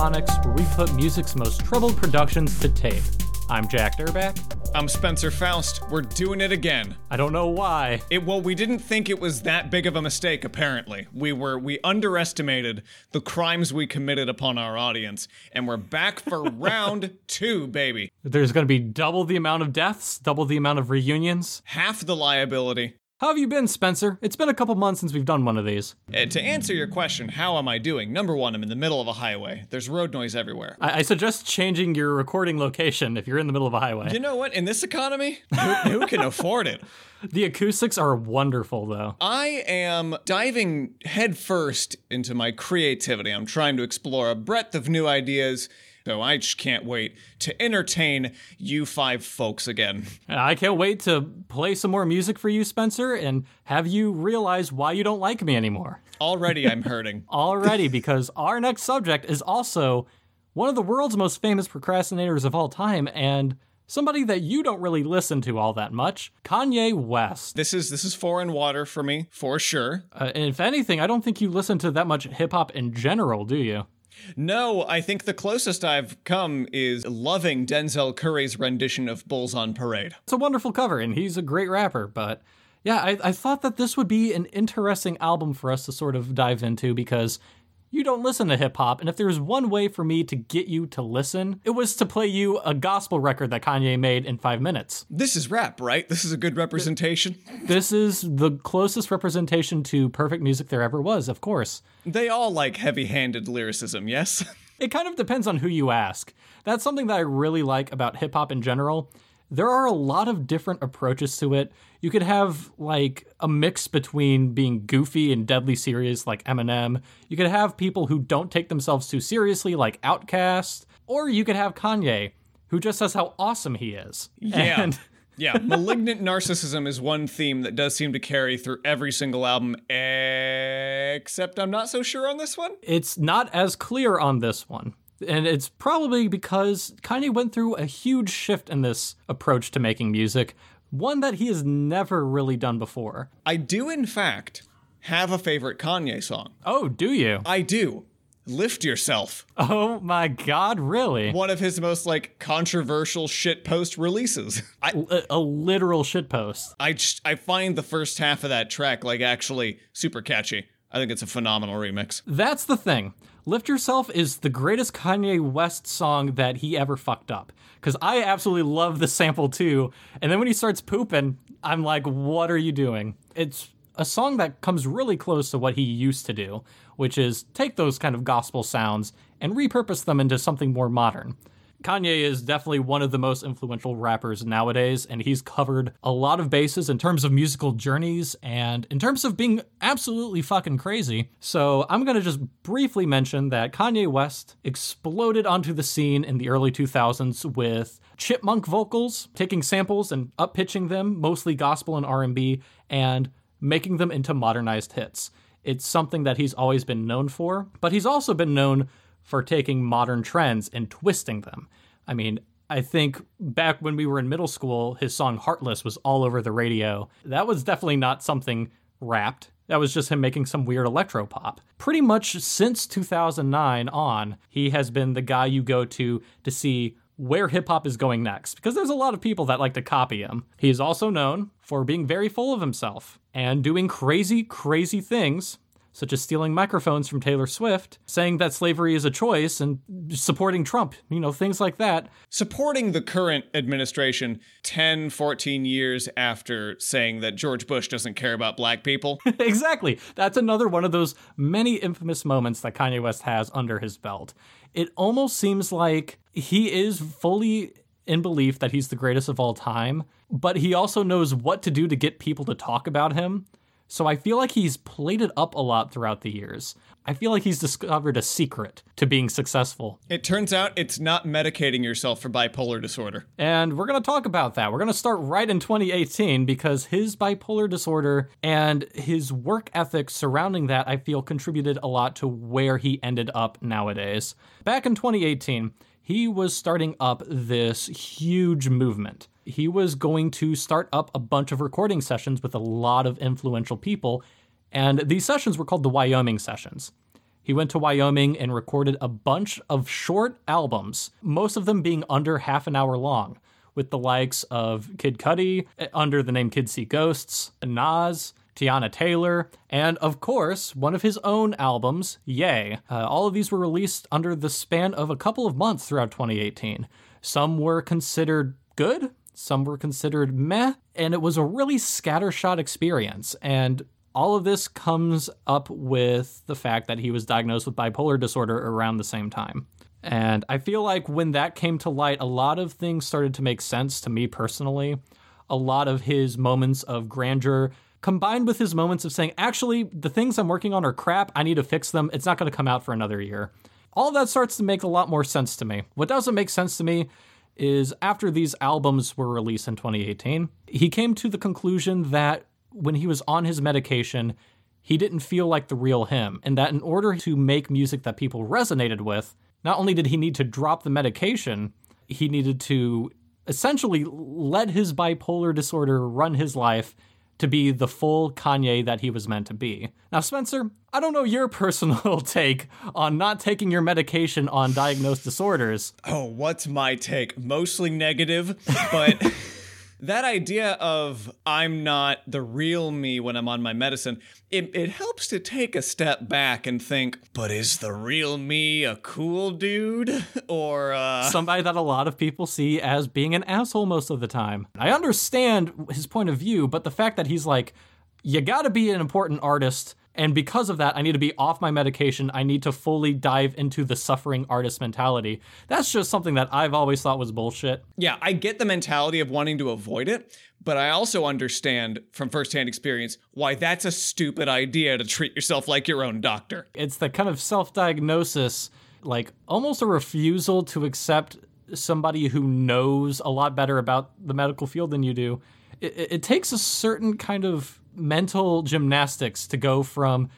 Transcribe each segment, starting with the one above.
everyone. Welcome to Blunderphonics, where we put music's most troubled productions to tape. I'm Jack Durback. I'm Spencer Faust. We're doing it again. I don't know why. It well, we didn't think it was that big of a mistake. Apparently, we were we underestimated the crimes we committed upon our audience, and we're back for round two, baby. There's going to be double the amount of deaths, double the amount of reunions. Half the liability. How have you been, Spencer? It's been a couple months since we've done one of these. Uh, to answer your question, how am I doing? Number one, I'm in the middle of a highway. There's road noise everywhere. I, I suggest changing your recording location if you're in the middle of a highway. You know what? In this economy, who, who can afford it? The acoustics are wonderful, though. I am diving headfirst into my creativity. I'm trying to explore a breadth of new ideas. So I just can't wait to entertain you five folks again. I can't wait to play some more music for you, Spencer, and have you realize why you don't like me anymore. Already I'm hurting. Already, because our next subject is also one of the world's most famous procrastinators of all time, and somebody that you don't really listen to all that much, Kanye West. This is this is foreign water for me, for sure. Uh, and if anything, I don't think you listen to that much hip hop in general, do you? No, I think the closest I've come is loving Denzel Curry's rendition of Bulls on Parade. It's a wonderful cover, and he's a great rapper, but yeah, I, I thought that this would be an interesting album for us to sort of dive into because you don't listen to hip hop, and if there's one way for me to get you to listen, it was to play you a gospel record that Kanye made in five minutes. This is rap, right? This is a good representation. This is the closest representation to perfect music there ever was, of course. They all like heavy handed lyricism, yes? It kind of depends on who you ask. That's something that I really like about hip hop in general. There are a lot of different approaches to it. You could have like a mix between being goofy and deadly serious, like Eminem. You could have people who don't take themselves too seriously, like Outkast. Or you could have Kanye, who just says how awesome he is. Yeah. And Yeah, malignant narcissism is one theme that does seem to carry through every single album, except I'm not so sure on this one. it's not as clear on this one. And it's probably because Kanye went through a huge shift in this approach to making music, one that he has never really done before. I do, in fact, have a favorite Kanye song. Oh, do you? I do. Lift Yourself. Oh my god, really? One of his most like controversial shitpost releases. I A, a literal shitpost. I just, I find the first half of that track like actually super catchy. I think it's a phenomenal remix. That's the thing. Lift Yourself is the greatest Kanye West song that he ever fucked up. Because I absolutely love the sample too. And then when he starts pooping, I'm like, what are you doing? It's a song that comes really close to what he used to do, which is take those kind of gospel sounds and repurpose them into something more modern. Kanye is definitely one of the most influential rappers nowadays, and he's covered a lot of bases in terms of musical journeys and in terms of being absolutely fucking crazy. So I'm gonna just briefly mention that Kanye West exploded onto the scene in the early 2000s with chipmunk vocals, taking samples and up-pitching them, mostly gospel and R&B, and making them into modernized hits. It's something that he's always been known for, but he's also been known for taking modern trends and twisting them. I mean, I think back when we were in middle school, his song Heartless was all over the radio. That was definitely not something rapped. That was just him making some weird electro pop. Pretty much since 2009 on, he has been the guy you go to to see where hip hop is going next, because there's a lot of people that like to copy him. He is also known for being very full of himself and doing crazy, crazy things such as stealing microphones from Taylor Swift, saying that slavery is a choice, and supporting Trump, you know, things like that. Supporting the current administration 10, 14 years after saying that George Bush doesn't care about black people. exactly. That's another one of those many infamous moments that Kanye West has under his belt. It almost seems like he is fully in belief that he's the greatest of all time, but he also knows what to do to get people to talk about him. So I feel like he's played it up a lot throughout the years. I feel like he's discovered a secret to being successful. it turns out it's not medicating yourself for bipolar disorder. And we're going to talk about that. We're going to start right in 2018 because his bipolar disorder and his work ethic surrounding that, I feel, contributed a lot to where he ended up nowadays. Back in 2018, he was starting up this huge movement. He was going to start up a bunch of recording sessions with a lot of influential people, and these sessions were called the Wyoming Sessions. He went to Wyoming and recorded a bunch of short albums, most of them being under half an hour long, with the likes of Kid Cudi under the name Kids See Ghosts, Nas, Teyana Taylor, and of course, one of his own albums, Ye. Uh, all of these were released under the span of a couple of months throughout 2018. Some were considered good, some were considered meh, and it was a really scattershot experience. And all of this comes up with the fact that he was diagnosed with bipolar disorder around the same time. And I feel like when that came to light, a lot of things started to make sense to me personally. A lot of his moments of grandeur combined with his moments of saying, actually, the things I'm working on are crap. I need to fix them. It's not going to come out for another year. All that starts to make a lot more sense to me. What doesn't make sense to me is after these albums were released in 2018, he came to the conclusion that when he was on his medication, he didn't feel like the real him, and that in order to make music that people resonated with, not only did he need to drop the medication, he needed to essentially let his bipolar disorder run his life to be the full Kanye that he was meant to be. Now, Spencer, I don't know your personal take on not taking your medication on diagnosed disorders. Oh, what's my take? Mostly negative, but. that idea of I'm not the real me when I'm on my medicine, it, it helps to take a step back and think, but is the real me a cool dude? Or uh... somebody that a lot of people see as being an asshole most of the time? I understand his point of view, but the fact that he's like, you gotta be an important artist and because of that, I need to be off my medication. I need to fully dive into the suffering artist mentality. That's just something that I've always thought was bullshit. Yeah, I get the mentality of wanting to avoid it, but I also understand from firsthand experience why that's a stupid idea to treat yourself like your own doctor. It's the kind of self diagnosis, like almost a refusal to accept somebody who knows a lot better about the medical field than you do. It, it takes a certain kind of mental gymnastics to go from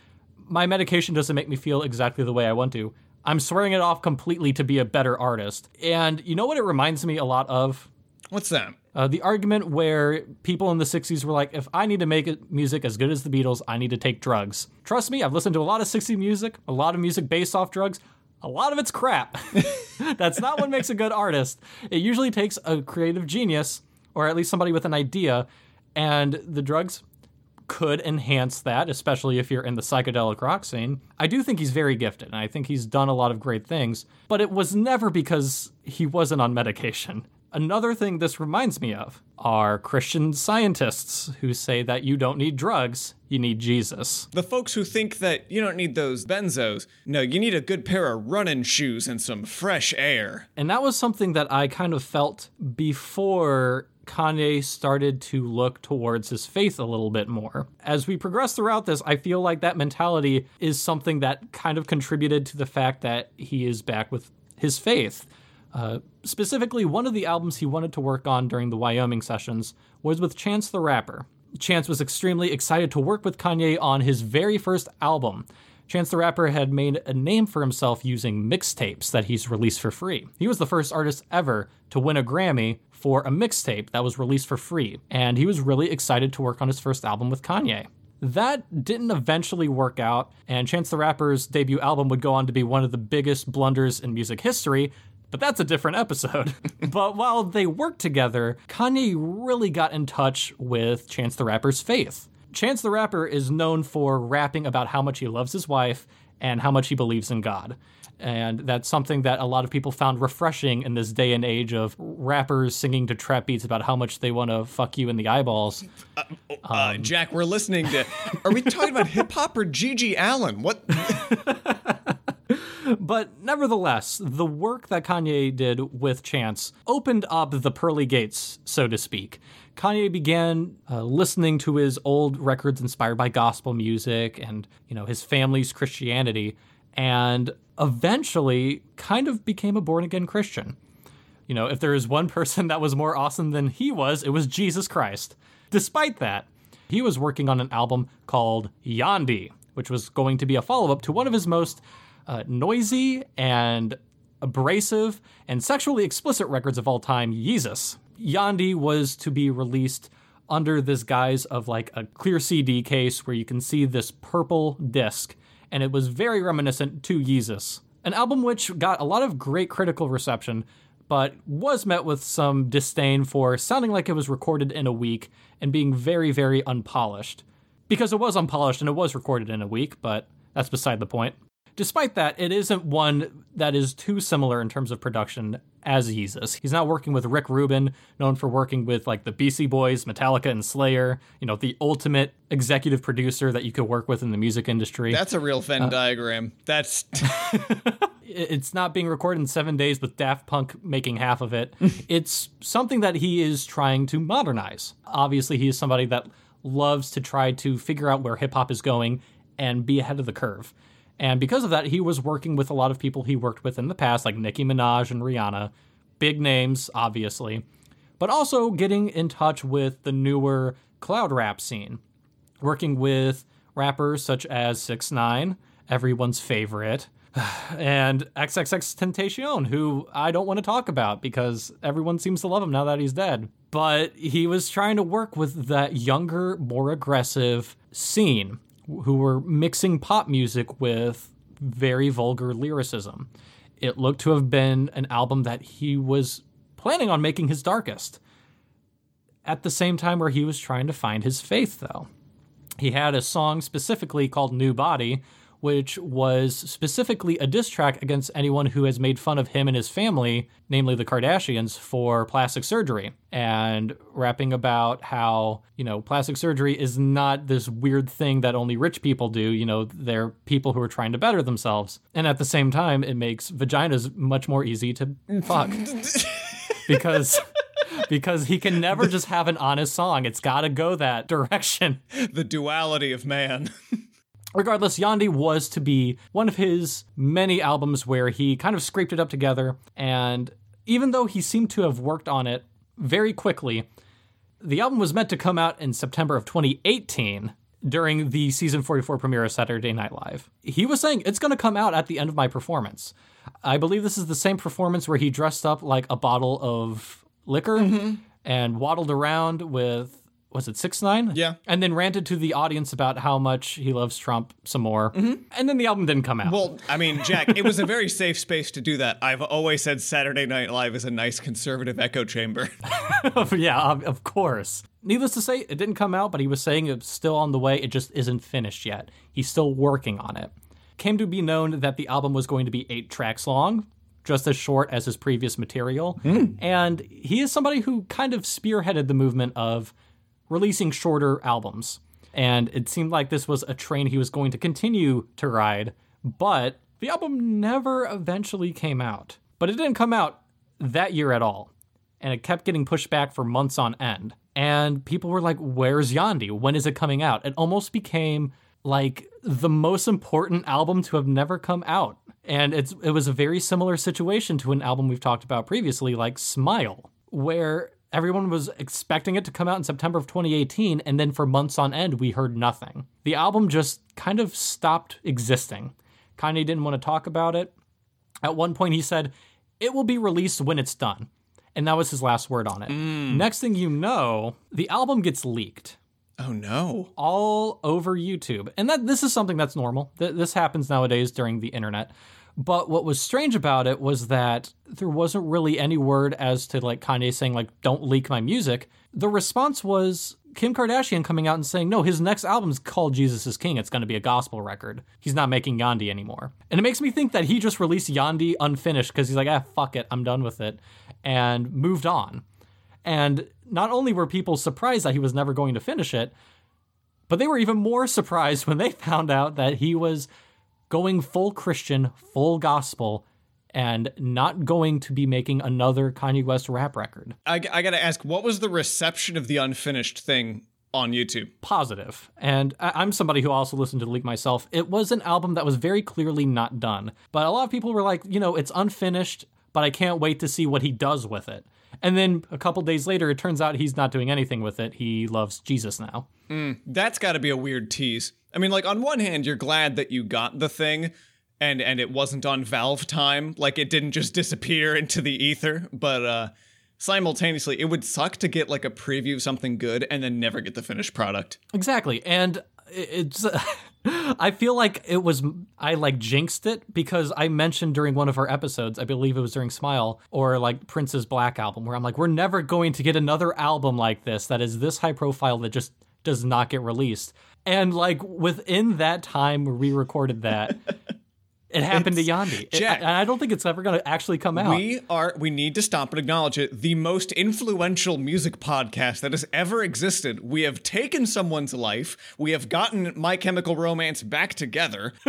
my medication doesn't make me feel exactly the way I want to. I'm swearing it off completely to be a better artist. And you know what it reminds me a lot of? What's that? Uh, the argument where people in the 60s were like, if I need to make music as good as the Beatles, I need to take drugs. Trust me, I've listened to a lot of 60s music, a lot of music based off drugs. A lot of it's crap. That's not what makes a good artist. It usually takes a creative genius, or at least somebody with an idea, and the drugs could enhance that, especially if you're in the psychedelic rock scene. I do think he's very gifted, and I think he's done a lot of great things, but it was never because he wasn't on medication. Another thing this reminds me of are Christian scientists who say that you don't need drugs, you need Jesus. The folks who think that you don't need those benzos. No, you need a good pair of running shoes and some fresh air. And that was something that I kind of felt before Kanye started to look towards his faith a little bit more. As we progress throughout this, I feel like that mentality is something that kind of contributed to the fact that he is back with his faith. Uh, specifically, one of the albums he wanted to work on during the Wyoming sessions was with Chance the Rapper. Chance was extremely excited to work with Kanye on his very first album. Chance the Rapper had made a name for himself using mixtapes that he's released for free. He was the first artist ever to win a Grammy for a mixtape that was released for free, and he was really excited to work on his first album with Kanye. That didn't eventually work out, and Chance the Rapper's debut album would go on to be one of the biggest blunders in music history, but that's a different episode. but while they worked together, Kanye really got in touch with Chance the Rapper's faith. Chance the Rapper is known for rapping about how much he loves his wife and how much he believes in God. And that's something that a lot of people found refreshing in this day and age of rappers singing to trap beats about how much they want to fuck you in the eyeballs. Uh, uh, um, Jack, we're listening to. Are we talking about hip hop or GG Allin? What? but nevertheless, the work that Kanye did with Chance opened up the pearly gates, so to speak. Kanye began uh, listening to his old records inspired by gospel music and, you know, his family's Christianity and eventually kind of became a born again Christian. You know, if there is one person that was more awesome than he was, it was Jesus Christ. Despite that, he was working on an album called Yandhi, which was going to be a follow up to one of his most uh, noisy and abrasive and sexually explicit records of all time, Yeezus. Yandhi was to be released under this guise of like a clear CD case where you can see this purple disc and it was very reminiscent to Yeezus. An album which got a lot of great critical reception, but was met with some disdain for sounding like it was recorded in a week and being very, very unpolished. Because it was unpolished and it was recorded in a week, but that's beside the point. Despite that, it isn't one that is too similar in terms of production as Yeezus. He's not working with Rick Rubin, known for working with like the Beastie Boys, Metallica, and Slayer. You know, the ultimate executive producer that you could work with in the music industry. That's a real Venn uh, diagram. That's it's not being recorded in seven days with Daft Punk making half of it. it's something that he is trying to modernize. Obviously, he is somebody that loves to try to figure out where hip hop is going and be ahead of the curve. And because of that, he was working with a lot of people he worked with in the past, like Nicki Minaj and Rihanna, big names, obviously, but also getting in touch with the newer cloud rap scene, working with rappers such as 6 9 everyone's favorite, and XXX who I don't want to talk about because everyone seems to love him now that he's dead. But he was trying to work with that younger, more aggressive scene who were mixing pop music with very vulgar lyricism. It looked to have been an album that he was planning on making his darkest. At the same time, where he was trying to find his faith, though. He had a song specifically called New Body, which was specifically a diss track against anyone who has made fun of him and his family, namely the Kardashians, for plastic surgery, and rapping about how, you know, plastic surgery is not this weird thing that only rich people do. You know, they're people who are trying to better themselves. And at the same time, it makes vaginas much more easy to fuck. because because he can never just have an honest song. It's got to go that direction. the duality of man. Regardless, Yandhi was to be one of his many albums where he kind of scraped it up together. And even though he seemed to have worked on it very quickly, the album was meant to come out in September of 2018 during the season 44 premiere of Saturday Night Live. He was saying it's going to come out at the end of my performance. I believe this is the same performance where he dressed up like a bottle of liquor mm-hmm. and waddled around with was it six nine? Yeah. And then ranted to the audience about how much he loves Trump some more. Mm-hmm. And then the album didn't come out. Well, I mean, Jack, it was a very safe space to do that. I've always said Saturday Night Live is a nice conservative echo chamber. yeah, of course. Needless to say, it didn't come out, but he was saying it's still on the way. It just isn't finished yet. He's still working on it. Came to be known that the album was going to be eight tracks long, just as short as his previous material. Mm. And he is somebody who kind of spearheaded the movement of releasing shorter albums. And it seemed like this was a train he was going to continue to ride, but the album never eventually came out. But it didn't come out that year at all. And it kept getting pushed back for months on end. And people were like, Where's Yandhi? When is it coming out? It almost became like the most important album to have never come out. And it's it was a very similar situation to an album we've talked about previously, like Smile, where Everyone was expecting it to come out in September of 2018, and then for months on end, we heard nothing. The album just kind of stopped existing. Kanye didn't want to talk about it. At one point, he said, It will be released when it's done. And that was his last word on it. Mm. Next thing you know, the album gets leaked. Oh no. All over YouTube. And that this is something that's normal. Th- this happens nowadays during the internet. But what was strange about it was that there wasn't really any word as to like Kanye saying like don't leak my music. The response was Kim Kardashian coming out and saying, no, his next album's called Jesus is King. It's going to be a gospel record. He's not making Yandhi anymore. And it makes me think that he just released Yandhi unfinished because he's like, ah, fuck it, I'm done with it, and moved on. And not only were people surprised that he was never going to finish it, but they were even more surprised when they found out that he was going full Christian, full gospel, and not going to be making another Kanye West rap record. I, I gotta ask, what was the reception of the unfinished thing on YouTube? Positive. And I, am somebody who also listened to the leak myself. It was an album that was very clearly not done. But a lot of people were like, you know, it's unfinished, but I can't wait to see what he does with it. And then a couple days later, it turns out he's not doing anything with it. He loves Jesus now. Mm, that's got to be a weird tease. I mean, like on one hand, you're glad that you got the thing, and and it wasn't on Valve time, like it didn't just disappear into the ether. But uh, simultaneously, it would suck to get like a preview of something good and then never get the finished product. Exactly, and it's. I feel like it was I like jinxed it because I mentioned during one of our episodes, I believe it was during Smile or like Prince's Black album, where I'm like, we're never going to get another album like this that is this high profile that just does not get released. And like within that time we recorded that, it happened to Yandhi. It- Jack. and I don't think it's ever going to actually come out. We are we need to stop and acknowledge it. The most influential music podcast that has ever existed. We have taken someone's life. We have gotten My Chemical Romance back together.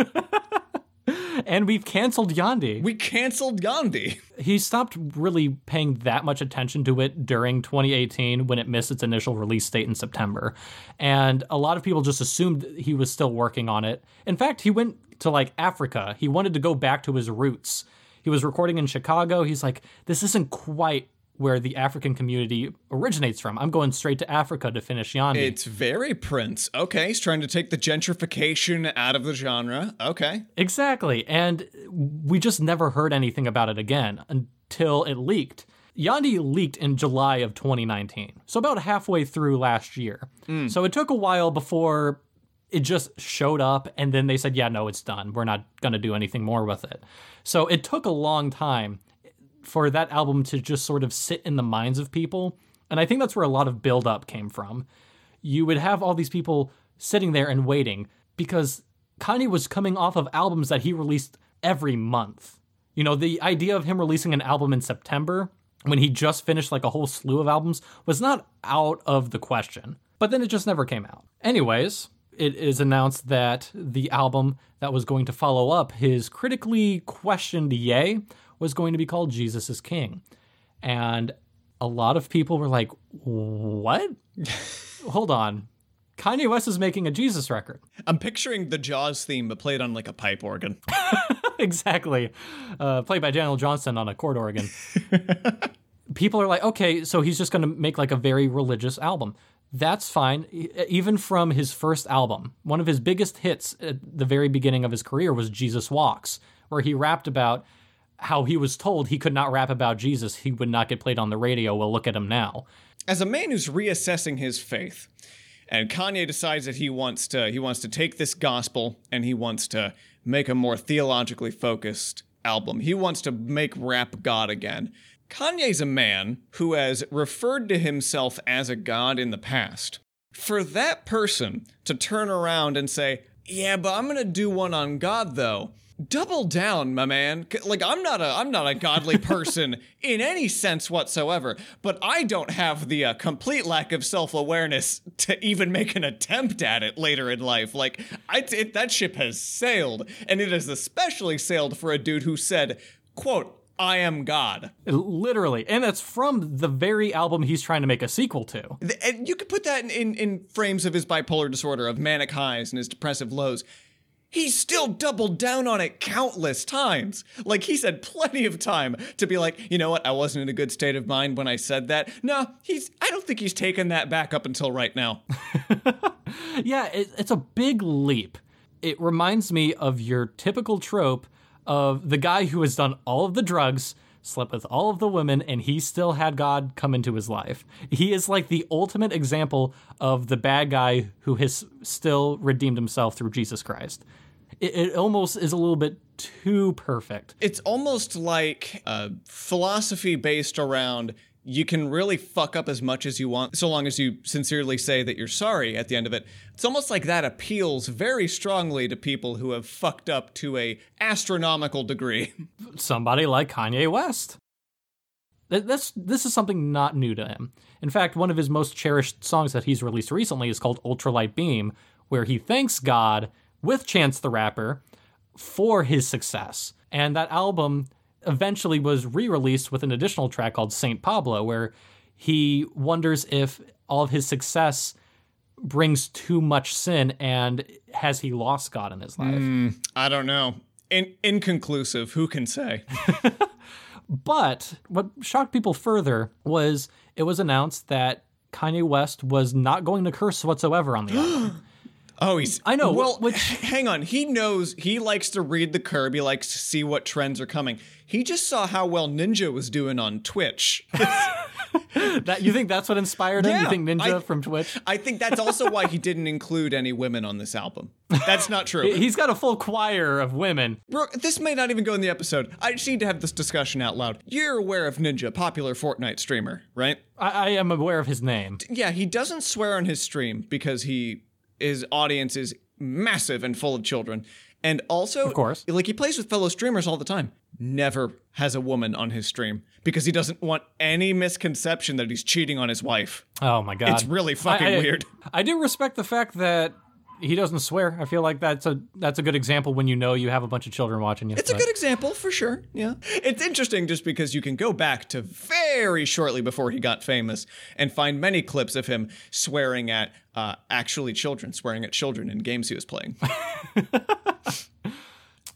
and we've canceled Yandhi. We canceled Gandhi. he stopped really paying that much attention to it during 2018 when it missed its initial release date in September. And a lot of people just assumed he was still working on it. In fact, he went to like Africa. He wanted to go back to his roots. He was recording in Chicago. He's like, this isn't quite where the African community originates from. I'm going straight to Africa to finish Yandhi. It's very Prince. Okay, he's trying to take the gentrification out of the genre. Okay. Exactly. And we just never heard anything about it again until it leaked. Yandhi leaked in July of 2019, so about halfway through last year. Hmm. So it took a while before it just showed up, and then they said, yeah, no, it's done. We're not going to do anything more with it. So it took a long time for that album to just sort of sit in the minds of people. And I think that's where a lot of build up came from. You would have all these people sitting there and waiting because Kanye was coming off of albums that he released every month. You know, the idea of him releasing an album in September when he just finished like a whole slew of albums was not out of the question. But then it just never came out. Anyways, it is announced that the album that was going to follow up his critically questioned Ye was going to be called Jesus is King. And a lot of people were like, what? Hold on. Kanye West is making a Jesus record. I'm picturing the Jaws theme, but played on like a pipe organ. exactly. Uh, played by Daniel Johnston on a chord organ. People are like, okay, so he's just going to make like a very religious album. That's fine. Even from his first album, one of his biggest hits at the very beginning of his career was Jesus Walks, where he rapped about how he was told he could not rap about Jesus. He would not get played on the radio. Well, look at him now. As a man who's reassessing his faith, and Kanye decides that he wants to he wants to take this gospel and he wants to make a more theologically focused album. He wants to make rap God again. Kanye's a man who has referred to himself as a god in the past. For that person to turn around and say, "Yeah, but I'm going to do one on God though." Double down, my man. Like I'm not a I'm not a godly person in any sense whatsoever, but I don't have the uh, complete lack of self-awareness to even make an attempt at it later in life. Like I it, that ship has sailed, and it has especially sailed for a dude who said, "quote I am God." Literally. And that's from the very album he's trying to make a sequel to. And you could put that in, in, in frames of his bipolar disorder, of manic highs and his depressive lows. He's still doubled down on it countless times. Like he's had plenty of time to be like, you know what, I wasn't in a good state of mind when I said that. No, he's I don't think he's taken that back up until right now. Yeah, it, it's a big leap. It reminds me of your typical trope of the guy who has done all of the drugs, slept with all of the women, and he still had God come into his life. He is like the ultimate example of the bad guy who has still redeemed himself through Jesus Christ. It, it almost is a little bit too perfect. It's almost like a philosophy based around you can really fuck up as much as you want so long as you sincerely say that you're sorry at the end of it. It's almost like that appeals very strongly to people who have fucked up to a astronomical degree. somebody like Kanye West. Th- That's this is something not new to him. In fact, one of his most cherished songs that he's released recently is called Ultralight Beam, where he thanks God with Chance the Rapper for his success. And that album eventually was re-released with an additional track called Saint Pablo, where he wonders if all of his success brings too much sin and has he lost God in his life. Hmm, I don't know. In- inconclusive, who can say? But what shocked people further was it was announced that Kanye West was not going to curse whatsoever on the album. Oh, he's. I know, Well, which- hang on. He knows. He likes to read the curb. He likes to see what trends are coming. He just saw how well Ninja was doing on Twitch. that you think that's what inspired him? Yeah, you think Ninja I- from Twitch? I think that's also why he didn't include any women on this album. That's not true. He's got a full choir of women. Bro, this may not even go in the episode. I just need to have this discussion out loud. You're aware of Ninja, popular Fortnite streamer, right? I, I am aware of his name. Yeah, he doesn't swear on his stream because he his audience is massive and full of children. And also, Of course. like he plays with fellow streamers all the time. Never has a woman on his stream because he doesn't want any misconception that he's cheating on his wife. Oh my god, It's really fucking I- I- weird. I do respect the fact that he doesn't swear. I feel like that's a that's a good example when you know you have a bunch of children watching you. It's a good example for sure. Yeah. It's interesting just because you can go back to very shortly before he got famous and find many clips of him swearing at uh, actually children, swearing at children in games he was playing.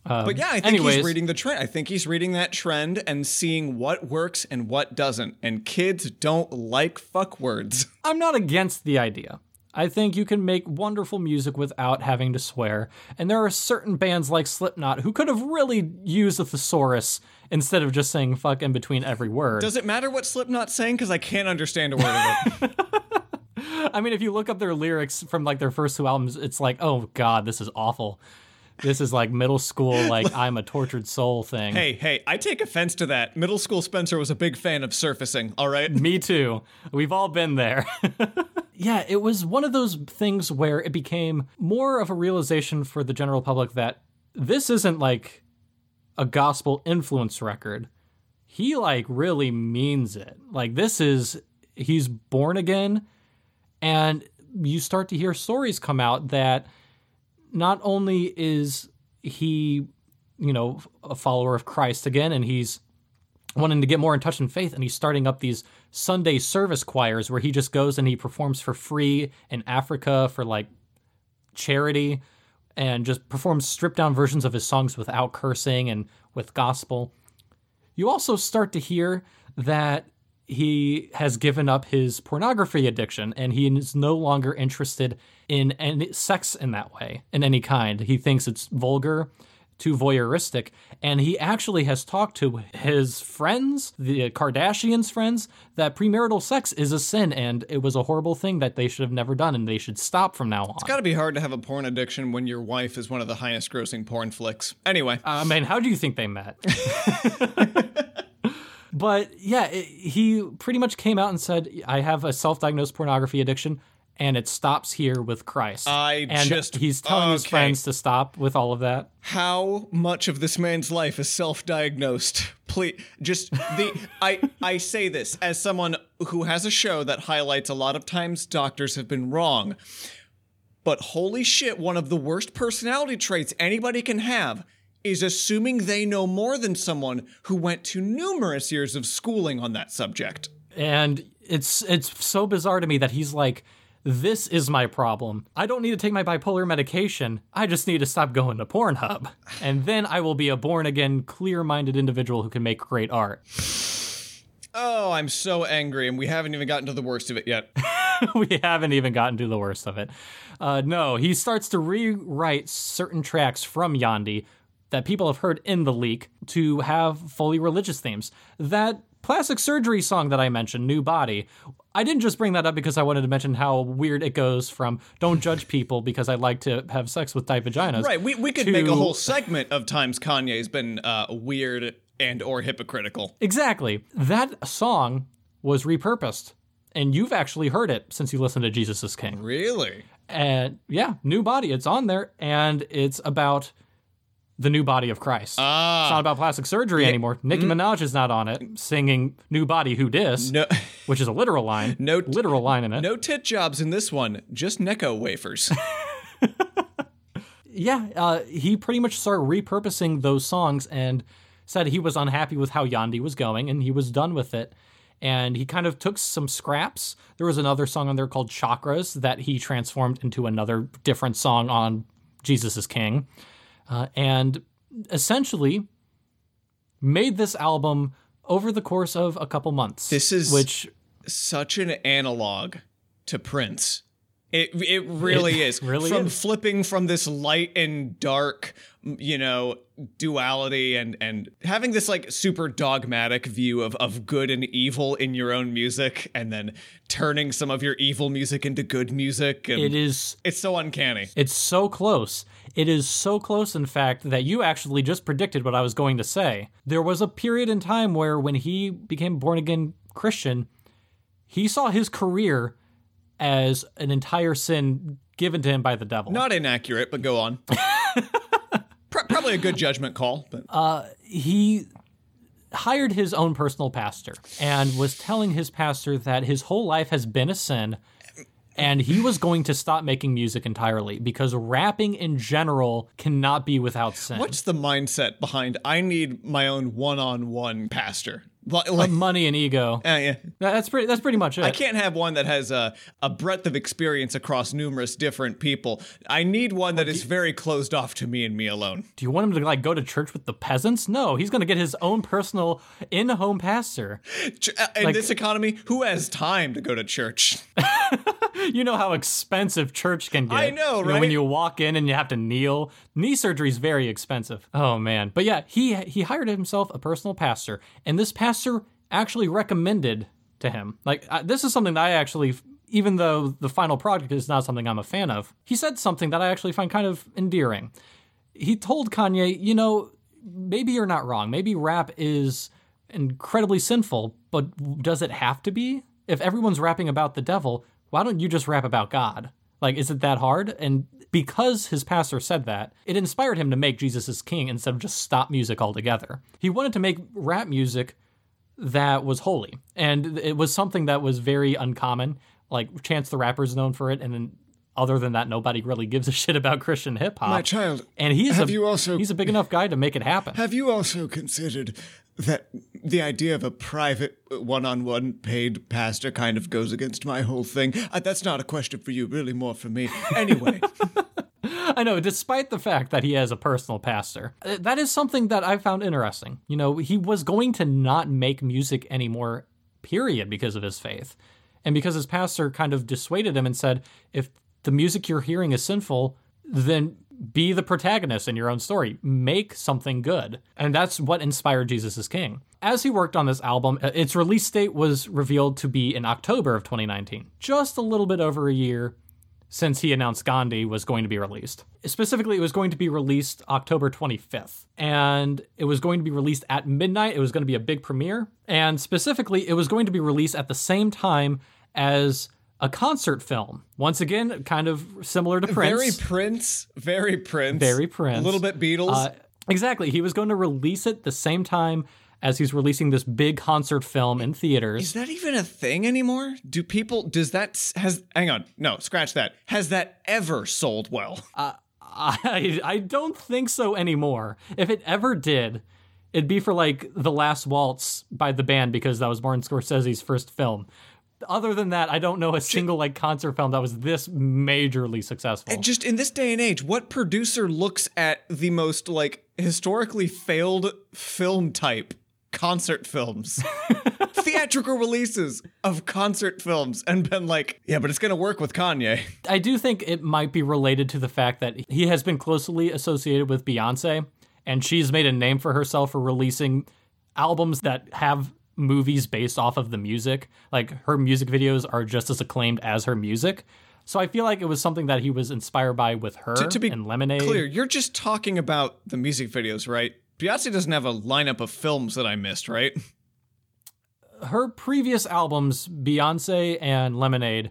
but yeah, I think anyways. he's reading the trend. I think he's reading that trend and seeing what works and what doesn't. And kids don't like fuck words. I'm not against the idea. I think you can make wonderful music without having to swear, and there are certain bands like Slipknot who could have really used a thesaurus instead of just saying "fuck" in between every word. Does it matter what Slipknot's saying? Because I can't understand a word of it. I mean, if you look up their lyrics from like their first two albums, it's like, oh god, this is awful. This is like middle school, like I'm a tortured soul thing. hey, hey, I take offense to that. Middle school Spencer was a big fan of surfacing, all right? Me too. We've all been there. yeah, it was one of those things where it became more of a realization for the general public that this isn't like a gospel influence record. He like really means it. Like this is he's born again and you start to hear stories come out that not only is he, you know, a follower of Christ again and he's wanting to get more in touch in faith and he's starting up these Sunday service choirs where he just goes and he performs for free in Africa for like charity and just performs stripped down versions of his songs without cursing and with gospel. You also start to hear that he has given up his pornography addiction and he is no longer interested in any sex in that way, in any kind. He thinks it's vulgar, too voyeuristic, and he actually has talked to his friends, the Kardashians' friends, that premarital sex is a sin and it was a horrible thing that they should have never done and they should stop from now on. It's gotta be hard to have a porn addiction when your wife is one of the highest grossing porn flicks. Anyway, uh, I mean, how do you think they met? but yeah, it, he pretty much came out and said, "I have a self-diagnosed pornography addiction." And it stops here with Christ. I and just- he's telling his friends to stop with all of that. how much of this man's life is self-diagnosed? Please, just the I I say this as someone who has a show that highlights a lot of times doctors have been wrong. But holy shit, one of the worst personality traits anybody can have is assuming they know more than someone who went to numerous years of schooling on that subject. and it's it's so bizarre to me that he's like this is my problem. I don't need to take my bipolar medication. I just need to stop going to Pornhub. And then I will be a born again, clear minded individual who can make great art. Oh, I'm so angry, and we haven't even gotten to the worst of it yet. we haven't even gotten to the worst of it. Uh, no, he starts to rewrite certain tracks from Yandhi that people have heard in the leak to have fully religious themes. That plastic surgery song that I mentioned, New Body, I didn't just bring that up because I wanted to mention how weird it goes from don't judge people because I like to have sex with tight vaginas. Right, we, we could to- make a whole segment of times Kanye's been uh, weird and or hypocritical. Exactly. That song was repurposed. And you've actually heard it since you listened to Jesus is King. Really? And yeah, new body. It's on there, and it's about the new body of Christ. it's Ah, not about plastic surgery anymore. Nicki Minaj is not on it, singing "New Body Who Dis," no, which is a literal line. No- literal line in it. no tit jobs in this one. Just Necco wafers. Yeah, uh, he pretty much started repurposing those songs and said he was unhappy with how Yandhi was going, and he was done with it. And he kind of took some scraps. There was another song on there called Chakras that he transformed into another different song on Jesus is King. Uh, and essentially made this album over the course of a couple months. This is- which Such an analog to Prince. It it really It is. really from is. flipping from this light and dark, you know, duality and and having this like super dogmatic view of of good and evil in your own music and then turning some of your evil music into good music and It is it's so uncanny. It's so close. It is so close, in fact, that you actually just predicted what I was going to say. There was a period in time where, when he became born again Christian, he saw his career as an entire sin given to him by the devil. Not inaccurate, but go on. Probably a good judgment call, but uh, he hired his own personal pastor and was telling his pastor that his whole life has been a sin and he was going to stop making music entirely because rapping in general cannot be without sin. what's the mindset behind I need my own one-on-one pastor? Like, like money and ego. uh, yeah. That- That's pretty. That's pretty much it. I can't have one that has a, a breadth of experience across numerous different people. I need one that is very closed off to me and me alone. Do you want him to like go to church with the peasants? No, he's going to get his own personal in-home pastor. Uh, In Like- this economy, who has time to go to church? You know how expensive church can get. I know, You right? when you walk in and you have to kneel, knee surgery is very expensive. Oh man, but yeah, he he hired himself a personal pastor, and this pastor actually recommended to him. Like uh, this is something that I actually, even though the final product is not something I'm a fan of, he said something that I actually find kind of endearing. He told Kanye, you know, maybe you're not wrong. Maybe rap is incredibly sinful, but does it have to be? If everyone's rapping about the devil, why don't you just rap about God? Like, is it that hard? And because his pastor said that, it inspired him to make Jesus his king instead of just stop music altogether. He wanted to make rap music that was holy. And it was something that was very uncommon. Like, Chance the Rapper's known for it. And then, other than that, nobody really gives a shit about Christian hip hop. My child, And he's have a, you also- he's a big enough guy to make it happen. Have you also considered that the idea of a private one on one paid pastor kind of goes against my whole thing? Uh, that's not a question for you, really more for me. Anyway, I know, despite the fact that he has a personal pastor, uh, that is something that I found interesting. You know, he was going to not make music anymore, period, because of his faith. And because his pastor kind of dissuaded him and said, if the music you're hearing is sinful, then be the protagonist in your own story. Make something good. And that's what inspired Jesus is King. As he worked on this album, uh, its release date was revealed to be in October of 2019, just a little bit over a year since he announced Yandhi was going to be released. Specifically, it was going to be released October 25th, and it was going to be released at midnight. It was going to be a big premiere, and specifically, it was going to be released at the same time as a concert film. Once again, kind of similar to Prince. Very Prince, very Prince, Very Prince. a little bit Beatles. Uh, exactly. He was going to release it the same time as he's releasing this big concert film in theaters. Is that even a thing anymore? Do people? Does that has? Hang on, no, scratch that. Has that ever sold well? Uh, I I don't think so anymore. If it ever did, it'd be for like The Last Waltz by the band because that was Martin Scorsese's first film. Other than that, I don't know a single like concert film that was this majorly successful. And Just in this day and age, what producer looks at the most like historically failed film type concert films, theatrical releases of concert films, and been like, yeah, but it's gonna work with Kanye. I do think it might be related to the fact that he has been closely associated with Beyonce, and she's made a name for herself for releasing albums that have movies based off of the music. Like her music videos are just as acclaimed as her music. So I feel like it was something that he was inspired by with her to be and Lemonade. Clear, you're just talking about the music videos, right? Beyonce doesn't have a lineup of films that I missed, right? Her previous albums, Beyonce and Lemonade,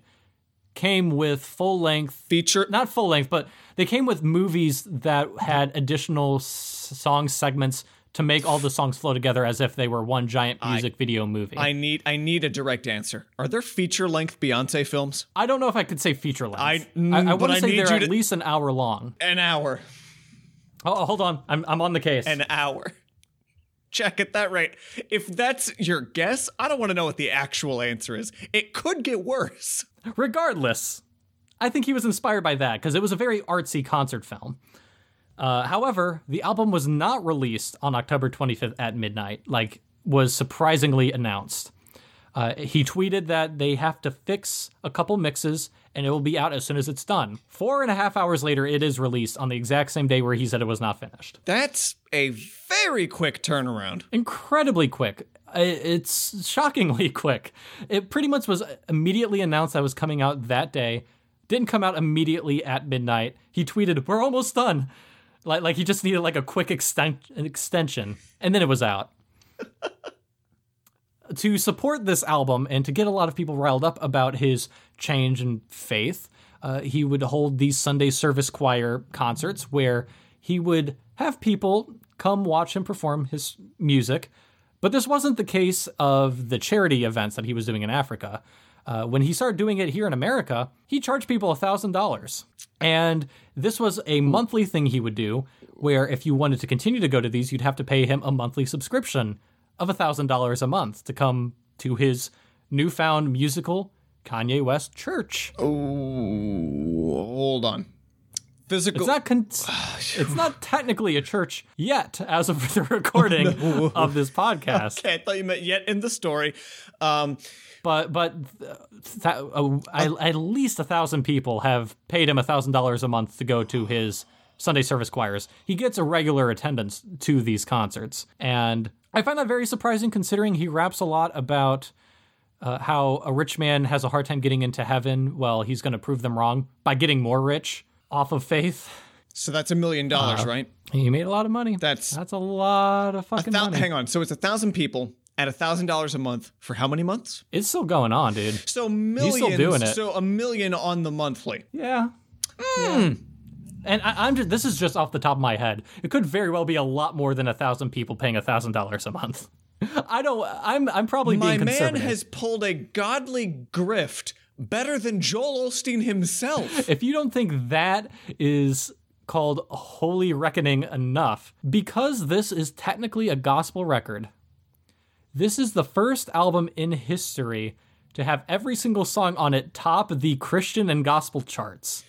came with full length Feature. not full length, but they came with movies that had additional s- song segments to make all the songs flow together as if they were one giant music video movie. I, I need I need a direct answer. Are there feature length Beyonce films? I don't know if I could say feature length. I- I, want to say they're at to- least an hour long. An hour. Oh, hold on, I'm I'm on the case. An hour. Check at that rate. If that's your guess, I don't want to know what the actual answer is. It could get worse. Regardless, I think he was inspired by that because it was a very artsy concert film. Uh, however, the album was not released on October 25th at midnight, like was surprisingly announced. Uh, he tweeted that they have to fix a couple mixes and it will be out as soon as it's done. Four and a half hours later, it is released on the exact same day where he said it was not finished. That's a very quick turnaround. Incredibly quick. It's shockingly quick. It pretty much was immediately announced that was coming out that day. Didn't come out immediately at midnight. He tweeted, "We're almost done." Like, like he just needed like a quick an extension, and then it was out. to support this album and to get a lot of people riled up about his change in faith, uh, he would hold these Sunday service choir concerts where he would have people come watch him perform his music. But this wasn't the case of the charity events that he was doing in Africa. Uh, when he started doing it here in America, he charged people $1,000. And this was a monthly thing he would do, where if you wanted to continue to go to these, you'd have to pay him a monthly subscription of $1,000 a month to come to his newfound musical Kanye West church. Oh, hold on. Physical. It's not con- it's not technically a church yet as of the recording of this podcast. Okay, I thought you meant yet in the story. Um, But but th- th- uh, I- at least a thousand people have paid him a thousand dollars a month to go to his Sunday service choirs. He gets a regular attendance to these concerts, and I find that very surprising considering he raps a lot about uh, how a rich man has a hard time getting into heaven. Well, he's going to prove them wrong by getting more rich off of faith. so that's a million dollars, right? He made a lot of money. That's- that's a lot of fucking Thou- money. hang on. So it's a thousand people at a thousand dollars a month for how many months? It's still going on, dude. So millions. He's still doing it. So a million on the monthly. Yeah. Yeah. And I, I'm just, this is just off the top of my head. It could very well be a lot more than a thousand people paying a thousand dollars a month. I don't. I'm. I'm probably My man has pulled a godly grift better than Joel Osteen himself. if you don't think that is called holy reckoning enough, because this is technically a gospel record, this is the first album in history to have every single song on it top the Christian and gospel charts.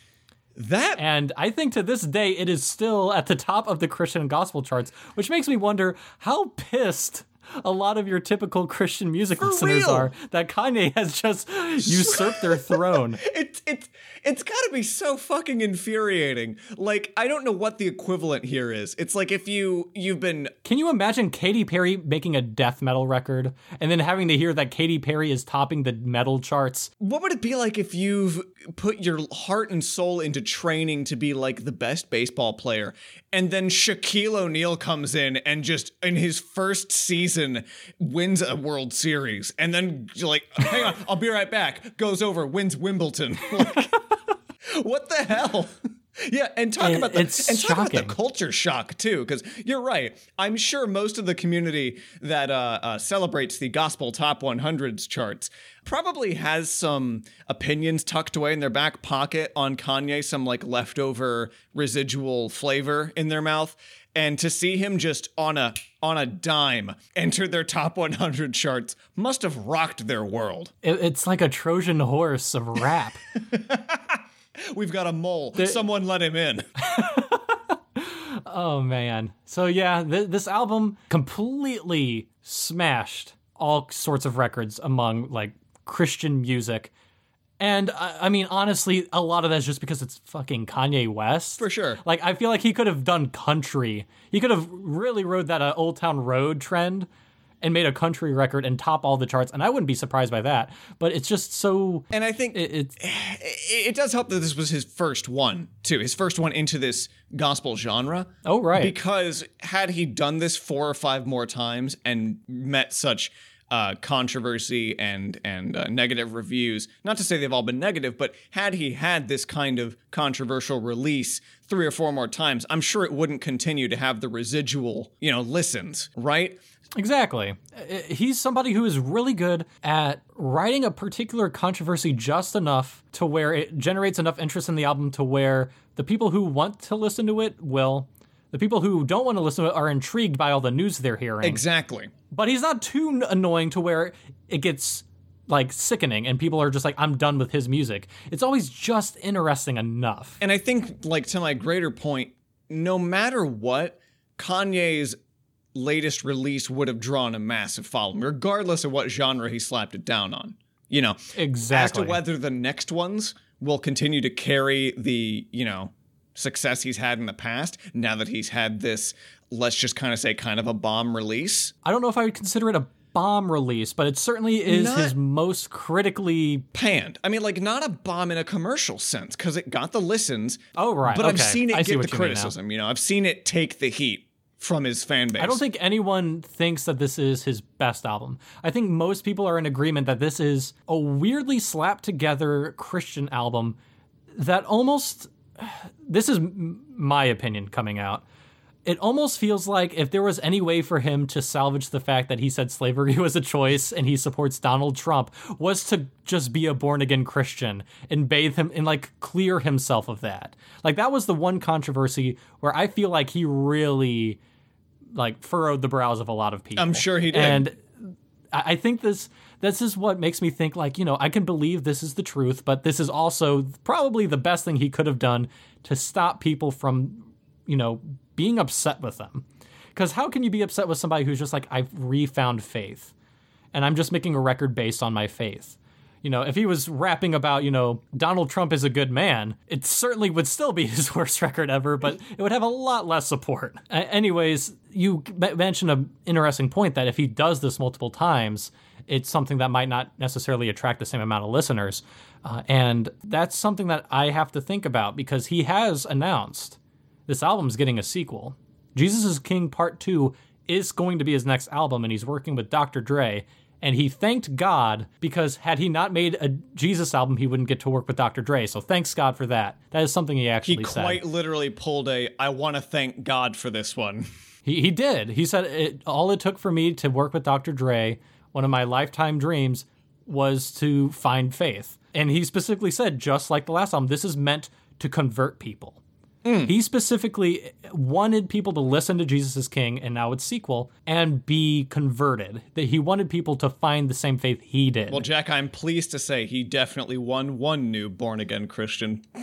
That And I think to this day, it is still at the top of the Christian gospel charts, which makes me wonder how pissed a lot of your typical Christian music listeners real. are that Kanye has just usurped their throne. it's it's it's got to be so fucking infuriating. Like I don't know what the equivalent here is. It's like if you you've been Can you imagine Katy Perry making a death metal record and then having to hear that Katy Perry is topping the metal charts? what would it be like if you've put your heart and soul into training to be like the best baseball player and then Shaquille O'Neal comes in and just in his first season wins a World Series. And then like hang on I'll be right back. Goes over wins Wimbledon. Like what the hell yeah and talk about the and talk about the culture shock too because you're right. I'm sure most of the community that uh, uh, celebrates the gospel top 100s charts probably has some opinions tucked away in their back pocket on kanye some like leftover residual flavor in their mouth. And to see him just on a on a dime enter their top 100 charts must have rocked their world. It- it's like a Trojan horse of rap. we've got a mole someone let him in Oh man. So yeah, th- this album completely smashed all sorts of records among like Christian music. And I, I mean, honestly, a lot of that's just because it's fucking Kanye West. For sure. Like, I feel like he could have done country. He could have really rode that uh, Old Town Road trend and made a country record and top all the charts. And I wouldn't be surprised by that. But it's just so. and i think It, it, it does help that this was his first one too his first one into this gospel genre oh right. because had he done this four or five more times and met such uh, controversy and and uh, negative reviews not to say they've all been negative but had he had this kind of controversial release three or four more times i'm sure it wouldn't continue to have the residual you know listens right Exactly. He's somebody who is really good at writing a particular controversy just enough to where it generates enough interest in the album to where the people who want to listen to it will. The people who don't want to listen to it are intrigued by all the news they're hearing. exactly but he's not too annoying to where it gets like sickening and people are just like, I'm done with his music. It's always just interesting enough. And I think, like, to my greater point, no matter what, Kanye's latest release would have drawn a massive following, regardless of what genre he slapped it down on. You know, exactly. as to whether the next ones will continue to carry the, you know, success he's had in the past now that he's had this, let's just kind of say, kind of a bomb release. I don't know if I would consider it a bomb release, but it certainly is Not- his most critically. Panned. I mean, like, not a bomb in a commercial sense because it got the listens. Oh, right. But I've seen it see get the you criticism. You know, I've seen it take the heat from his fan base. I don't think anyone thinks that this is his best album. I think most people are in agreement that this is a weirdly slapped together Christian album that almost. This is my opinion coming out. It almost feels like if there was any way for him to salvage the fact that he said slavery was a choice and he supports Donald Trump was to just be a born again Christian and bathe him and like clear himself of that. Like that was the one controversy where I feel like he really like furrowed the brows of a lot of people. I'm sure he did. And I I think this this is what makes me think like, you know, I can believe this is the truth, but this is also probably the best thing he could have done to stop people from, you know, being upset with them. Cuz how can you be upset with somebody who's just like I've refound faith and I'm just making a record based on my faith? You know, if he was rapping about, you know, Donald Trump is a good man, it certainly would still be his worst record ever, but it would have a lot less support. Anyways, you mentioned an interesting point that if he does this multiple times, it's something that might not necessarily attract the same amount of listeners. Uh, and that's something that I have to think about because he has announced this album's getting a sequel. Jesus is King Part 2 is going to be his next album, and he's working with Dr. Dre. And he thanked God because had he not made a Jesus album, he wouldn't get to work with Dr. Dre. So thanks God for that. That is something he actually he said. quite literally pulled a, I want to thank God for this one. He, he did. He said it, all it took for me to work with Dr. Dre, one of my lifetime dreams, was to find faith. And he specifically said, just like the last album, this is meant to convert people. He specifically wanted people to listen to Jesus is King and now its sequel and be converted. That he wanted people to find the same faith he did. Well, Jack, I'm pleased to say he definitely won one new born again Christian.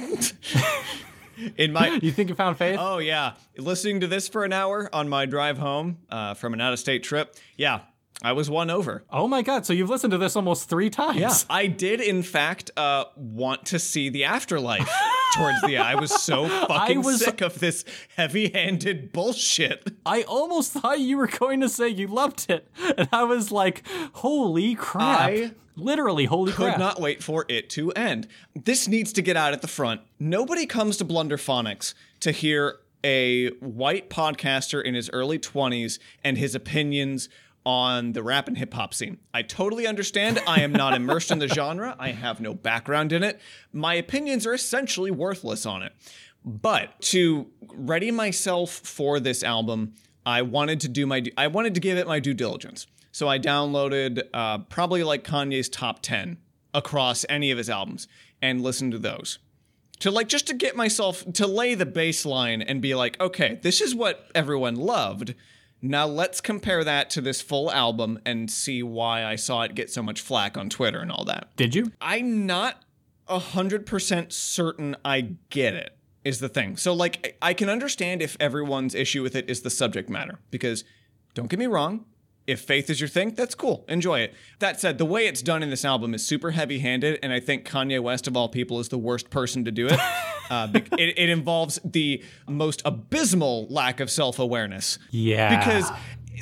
In my you think you found faith? Oh yeah, listening to this for an hour on my drive home uh, from an out-of-state trip. Yeah, I was won over. oh my God! So you've listened to this almost three times. I did in fact uh, want to see the afterlife towards the. I was so fucking was- sick of this heavy-handed bullshit. I almost thought you were going to say you loved it, and I was like, "Holy crap!" I Literally, holy Could crap! not wait for it to end. This needs to get out at the front. Nobody comes to Blunderphonics to hear a white podcaster in his early 20s and his opinions on the rap and hip hop scene. I totally understand. I am not immersed in the genre. I have no background in it. My opinions are essentially worthless on it. But to ready myself for this album, I wanted to do my I wanted to give it my due diligence. So I downloaded uh, probably like Kanye's top 10 across any of his albums and listened to those. To like just to get myself to lay the baseline and be like, okay, this is what everyone loved. Now let's compare that to this full album and see why I saw it get so much flack on Twitter and all that. Did you? I'm not a hundred percent certain I get it. Is the thing. So like I I can understand if everyone's issue with it is the subject matter because don't get me wrong, if faith is your thing, that's cool. Enjoy it. That said, the way it's done in this album is super heavy-handed, and I think Kanye West of all people is the worst person to do it. uh, it, it involves the most abysmal lack of self-awareness Yeah. because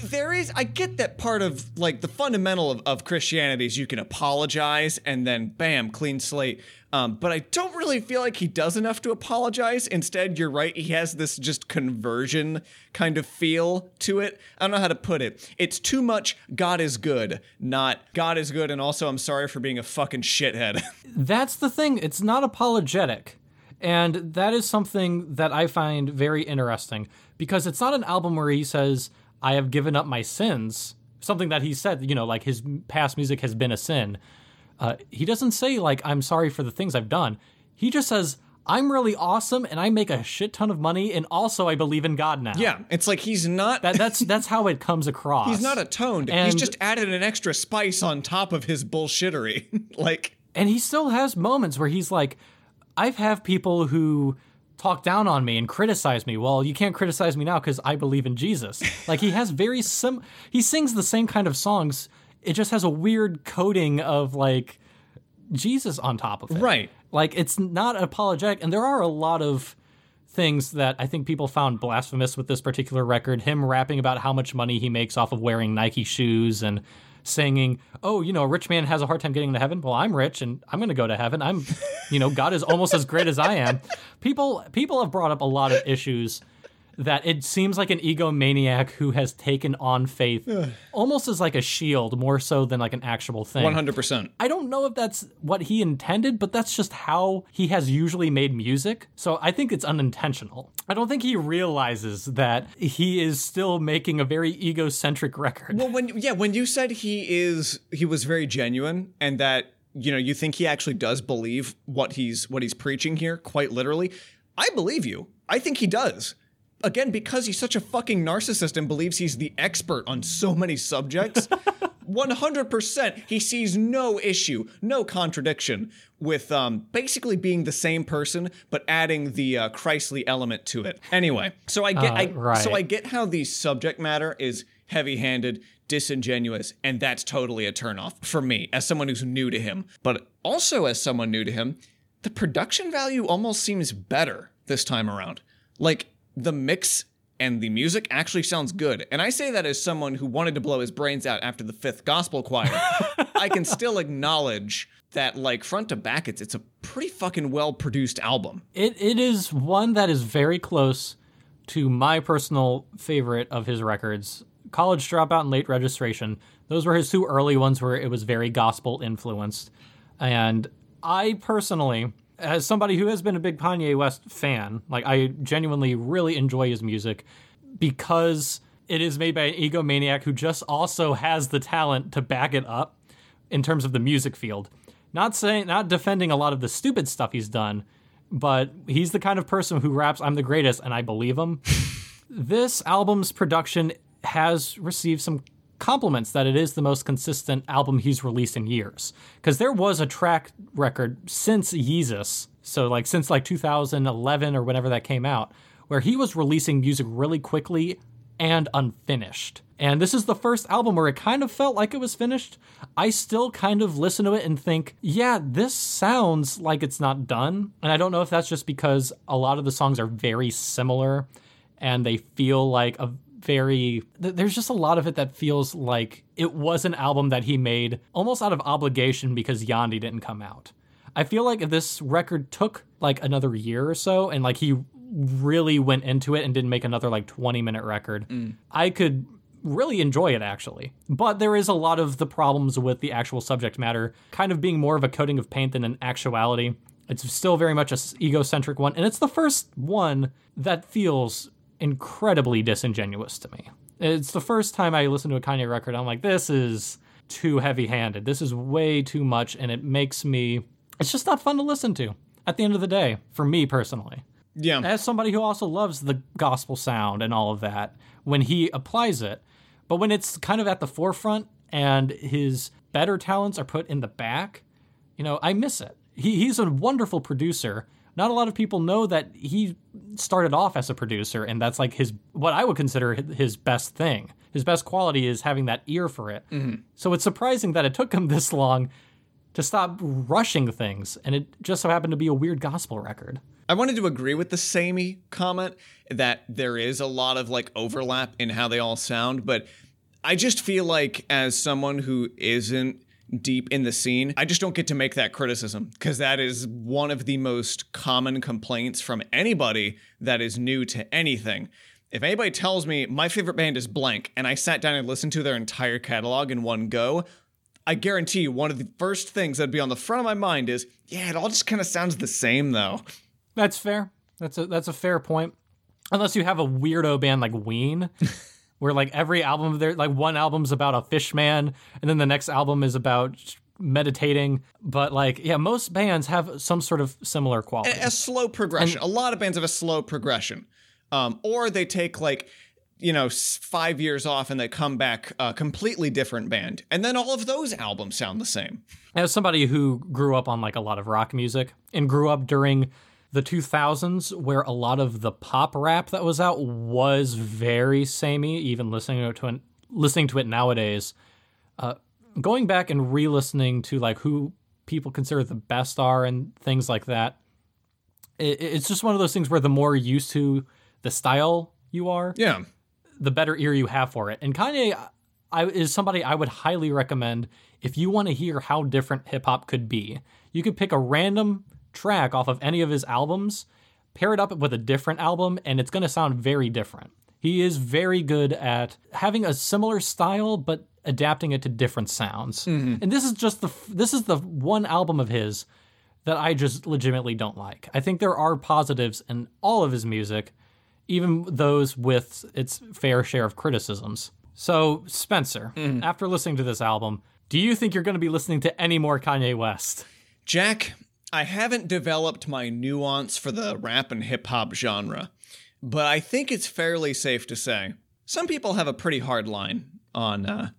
there is i get that part of like the fundamental of, of christianity is you can apologize and then bam clean slate. Um, but i don't really feel like he does enough to apologize. Instead you're right he has this just conversion kind of feel to it. I don't know how to put it. It's too much god is good not god is good and also i'm sorry for being a fucking shithead. That's the thing. It's not apologetic. And that is something that I find very interesting because it's not an album where he says, I have given up my sins. Something that he said, you know, like his past music has been a sin. Uh, he doesn't say, like, I'm sorry for the things I've done. He just says, I'm really awesome and I make a shit ton of money and also I believe in God now. yeah it's like he's not That, that's that's how it comes across. he's not atoned he's just added an extra spice on top of his bullshittery like and he still has moments where he's like i've have people who talk down on me and criticize me well you can't criticize me now because i believe in jesus like he has very sim he sings the same kind of songs it just has a weird coating of like Jesus on top of it. Right. Like it's not apologetic, and there are a lot of things that I think people found blasphemous with this particular record. Him rapping about how much money he makes off of wearing Nike shoes and singing, "Oh, you know, a rich man has a hard time getting to heaven. Well, I'm rich and I'm going to go to heaven. I'm, you know, God is almost as great as I am." People people have brought up a lot of issues that it seems like an egomaniac who has taken on faith almost as like a shield more so than like an actual thing. 100%. I don't know if that's what he intended, but that's just how he has usually made music. So I think it's unintentional. I don't think he realizes that he is still making a very egocentric record. Well, when yeah, when you said he is he was very genuine and that you know, you think he actually does believe what he's what he's preaching here quite literally, I believe you. I think he does. Again, because he's such a fucking narcissist and believes he's the expert on so many subjects. 100% he sees no issue, no contradiction with um, basically being the same person but adding the uh, Christly element to it. Anyway, so I get Uh, I, right. so I get how the subject matter is heavy-handed, disingenuous, and that's totally a turnoff for me as someone who's new to him. But also as someone new to him, the production value almost seems better this time around. Like the mix and the music actually sounds good. And I say that as someone who wanted to blow his brains out after the fifth gospel choir. I can still acknowledge that like front to back it's it's a pretty fucking well produced album. It it is one that is very close to my personal favorite of his records. College Dropout and Late Registration. Those were his two early ones where it was very gospel influenced. And I personally, as somebody who has been a big Kanye West fan, like I genuinely really enjoy his music because it is made by an egomaniac who just also has the talent to back it up in terms of the music field. Not saying not defending a lot of the stupid stuff he's done, but he's the kind of person who raps I'm the greatest and I believe him. this album's production has received some compliments that it is the most consistent album he's released in years. Because there was a track record since Yeezus, so like since like 2011 or whenever that came out, where he was releasing music really quickly and unfinished. And this is the first album where it kind of felt like it was finished. I still kind of listen to it and think, yeah, this sounds like it's not done. And I don't know if that's just because a lot of the songs are very similar and they feel like a very th- there's just a lot of it that feels like it was an album that he made almost out of obligation because Yandhi didn't come out. I feel like if this record took like another year or so and like he really went into it and didn't make another like 20 minute record, mm. I could really enjoy it actually. But there is a lot of the problems with the actual subject matter kind of being more of a coating of paint than an actuality. It's still very much a egocentric one, and it's the first one that feels incredibly disingenuous to me. It's the first time I listen to a Kanye record, I'm like, this is too heavy handed. This is way too much, and it makes me, it's just not fun to listen to at the end of the day, for me personally Yeah. as somebody who also loves the gospel sound and all of that when he applies it but when it's kind of at the forefront and his better talents are put in the back you know i miss it he, he's a wonderful producer not a lot of people know that he started off as a producer and that's like his what i would consider his best thing. His best quality is having that ear for it. Mm-hmm. So it's surprising that it took him this long to stop rushing things and it just so happened to be a weird gospel record. I wanted to agree with the samey comment that there is a lot of like overlap in how they all sound, but I just feel like as someone who isn't deep in the scene, I just don't get to make that criticism because that is one of the most common complaints from anybody that is new to anything. If anybody tells me my favorite band is blank and I sat down and listened to their entire catalog in one go, I guarantee you one of the first things that'd be on the front of my mind is, yeah, it all just kind of sounds the same though. That's fair. That's a that's a fair point. Unless you have a weirdo band like Ween, where like every album there like one album's about a fish man, and then the next album is about meditating. But like yeah, most bands have some sort of similar quality. a slow progression. a lot of bands have a slow progression, um, or they take like you know five years off and they come back a completely different band, and then all of those albums sound the same. As somebody who grew up on like a lot of rock music and grew up during the 2000s where a lot of the pop rap that was out was very samey even listening to it listening to it nowadays uh, going back and re-listening to like who people consider the best are and things like that. It, it's just one of those things where the more used to the style you are, Yeah. the better ear you have for it. And Kanye I, is somebody I would highly recommend if you want to hear how different hip hop could be. You could pick a random track off of any of his albums, pair it up with a different album, and it's going to sound very different. He is very good at having a similar style, but adapting it to different sounds. Mm-hmm. And this is just the this is the one album of his that I just legitimately don't like. I think there are positives in all of his music, even those with its fair share of criticisms. So, Spencer, mm-hmm. after listening to this album, do you think you're going to be listening to any more Kanye West? Jack, I haven't developed my nuance for the rap and hip hop genre, but I think it's fairly safe to say some people have a pretty hard line on uh,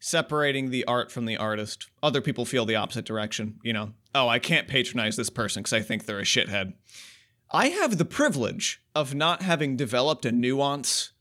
separating the art from the artist. Other people feel the opposite direction. You know, oh, I can't patronize this person because I think they're a shithead. I have the privilege of not having developed a nuance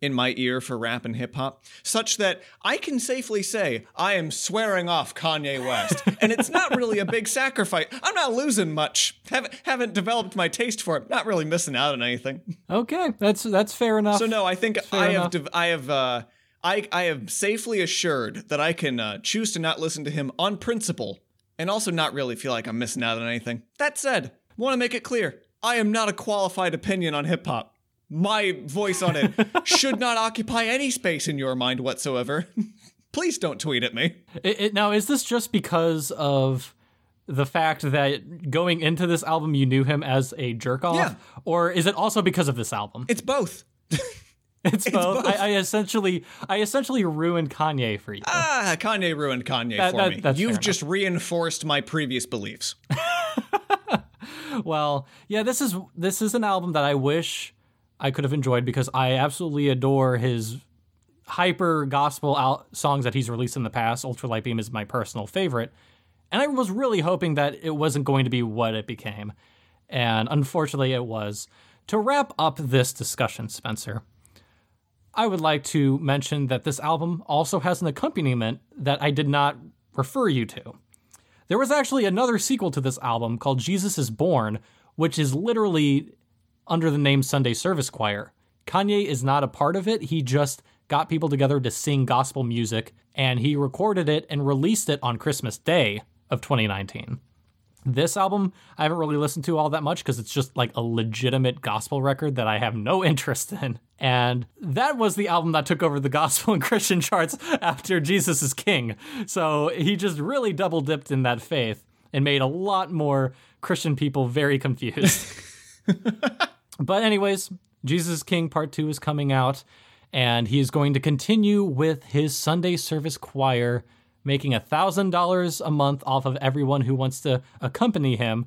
in my ear for rap and hip hop, such that I can safely say I am swearing off Kanye West. and it's not really a big sacrifice. I'm not losing much. Haven't, haven't developed my taste for it. Not really missing out on anything. Okay, that's that's fair enough. So no, I think I have dev- I have uh I I have safely assured that I can uh, choose to not listen to him on principle and also not really feel like I'm missing out on anything. That said, want to make it clear, I am not a qualified opinion on hip hop. My voice on it should not occupy any space in your mind whatsoever. Please don't tweet at me. It, it, now, is this just because of the fact that going into this album you knew him as a jerk off, Yeah. or is it also because of this album? It's both. It's, both. both. I, I essentially, I essentially ruined Kanye for you. Ah, Kanye ruined Kanye That- for that- me. that's You've just reinforced my previous beliefs. Well, yeah, this is this is an album that I wish I could have enjoyed because I absolutely adore his hyper gospel al- songs that he's released in the past. Ultralight Beam is my personal favorite, and I was really hoping that it wasn't going to be what it became, and unfortunately, it was. To wrap up this discussion, Spencer, I would like to mention that this album also has an accompaniment that I did not refer you to. There was actually another sequel to this album called Jesus is Born, which is literally under the name Sunday Service Choir. Kanye is not a part of it. He just got people together to sing gospel music, and he recorded it and released it on Christmas Day of 2019. This album, I haven't really listened to all that much because it's just like a legitimate gospel record that I have no interest in. And that was the album that took over the gospel and Christian charts after Jesus is King. So he just really double dipped in that faith and made a lot more Christian people very confused. But, anyways, Jesus King Part 2 is coming out, and he is going to continue with his Sunday service choir, making $1,000 a month off of everyone who wants to accompany him.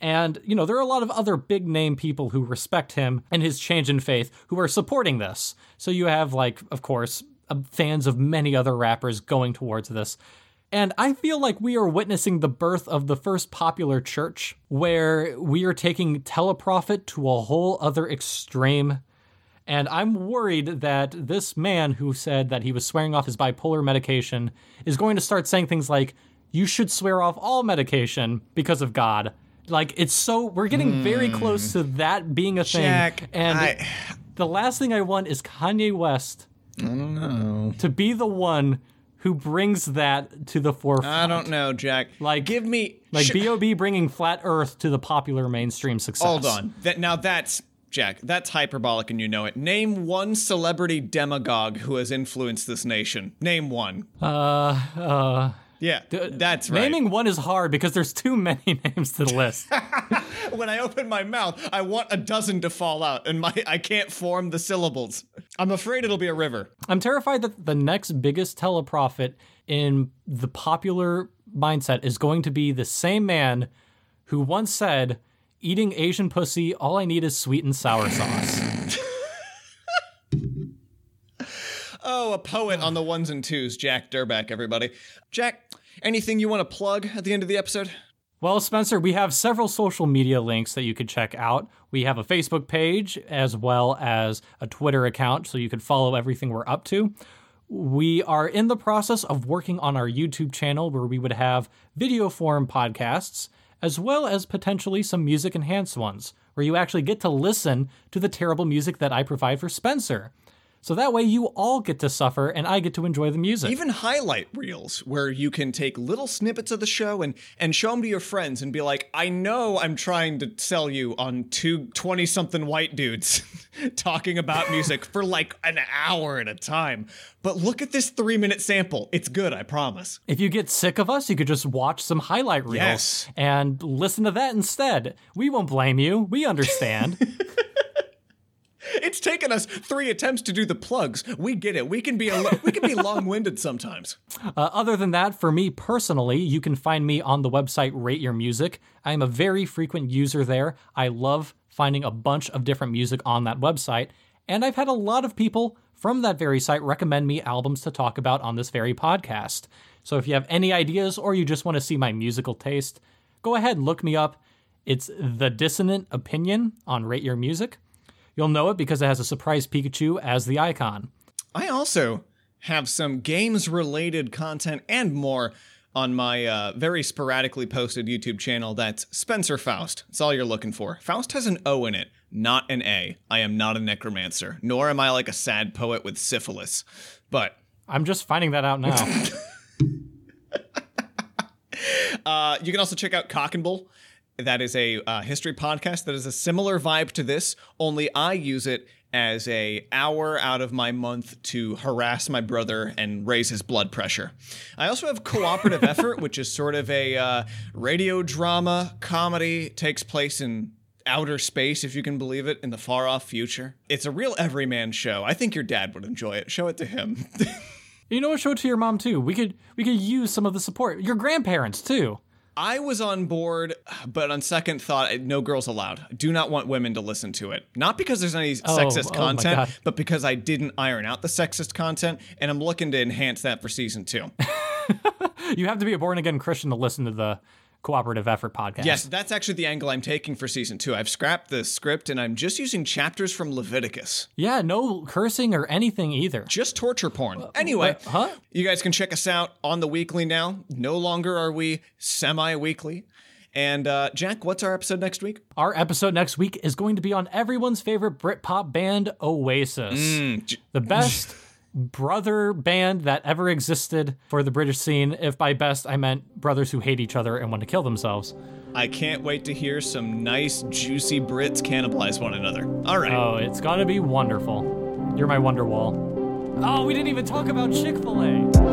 And, you know, there are a lot of other big name people who respect him and his change in faith who are supporting this. So you have, like, of course, uh, fans of many other rappers going towards this. And I feel like we are witnessing the birth of the first popular church where we are taking teleprofit to a whole other extreme. And I'm worried that this man who said that he was swearing off his bipolar medication is going to start saying things like, you should swear off all medication because of God. Like, it's so, we're getting very hmm. close to that being a thing. And I- the last thing I want is Kanye West I don't know. to be the one who brings that to the forefront. I don't know, Jack. Like- give me Like sh- B.O.B. bringing flat Earth to the popular mainstream success. Hold on. That now that's Jack. That's hyperbolic, and you know it. Name one celebrity demagogue who has influenced this nation. Name one. Uh, uh, Yeah, that's right. naming one is hard because there's too many names to the list. when I open my mouth, I want a dozen to fall out, and my I can't form the syllables. I'm afraid it'll be a river. I'm terrified that the next biggest teleprofit in the popular mindset is going to be the same man who once said, Eating Asian pussy, all I need is sweet and sour sauce. Oh, a poet on the ones and twos, Jack Durback, everybody. Jack, anything you want to plug at the end of the episode? Well, Spencer, we have several social media links that you could check out. We have a Facebook page as well as a Twitter account, so you could follow everything we're up to. We are in the process of working on our YouTube channel where we would have video form podcasts, as well as potentially some music enhanced ones, where you actually get to listen to the terrible music that I provide for Spencer. So that way you all get to suffer and I get to enjoy the music. Even highlight reels where you can take little snippets of the show and and show them to your friends and be like, "I know I'm trying to sell you on two 20-something white dudes talking about music for like an hour at a time, but look at this 3-minute sample. It's good, I promise." If you get sick of us, you could just watch some highlight reels Yes. and listen to that instead. We won't blame you. We understand. It's taken us 3 attempts to do the plugs. We get it. We can be a, we can be long-winded sometimes. Uh, other than that, for me personally, you can find me on the website Rate Your Music. I am a very frequent user there. I love finding a bunch of different music on that website, and I've had a lot of people from that very site recommend me albums to talk about on this very podcast. So if you have any ideas or you just want to see my musical taste, go ahead and look me up. It's The Dissonant Opinion on Rate Your Music. You'll know it because it has a surprise Pikachu as the icon. I also have some games related content and more on my uh, very sporadically posted YouTube channel. That's Spencer Faust. That's all you're looking for. Faust has an O in it, not an A. I am not a necromancer, nor am I like a sad poet with syphilis. But I'm just finding that out now. uh, you can also check out Cock and Bull. That is a uh, history podcast that is a similar vibe to this, only I use it as a hour out of my month to harass my brother and raise his blood pressure. I also have Cooperative Effort, which is sort of a uh, radio drama comedy, takes place in outer space, if you can believe it, in the far off future. It's a real everyman show. I think your dad would enjoy it. Show it to him. You know what? Show it to your mom too. We could we could use some of the support. Your grandparents too. I was on board, but on second thought, no girls allowed. I do not want women to listen to it. Not because there's any oh, sexist oh content, but because I didn't iron out the sexist content, and I'm looking to enhance that for season two. You have to be a born again Christian to listen to the cooperative effort podcast. yes, that's actually the angle I'm taking for season two. I've scrapped the script and I'm just using chapters from Leviticus. Yeah, no cursing or anything either. Just torture porn. Anyway, Uh, huh? you guys can check us out on the weekly now. No longer are we semi weekly. And uh, Jack, what's our episode next week? Our episode next week is going to be on everyone's favorite Britpop band, Oasis. Mm, the best brother band that ever existed for the British scene. If by best I meant brothers who hate each other and want to kill themselves. I can't wait to hear some nice, juicy Brits cannibalize one another. All right. Oh, it's gonna be wonderful. You're my Wonderwall. Oh, we didn't even talk about Chick fil A.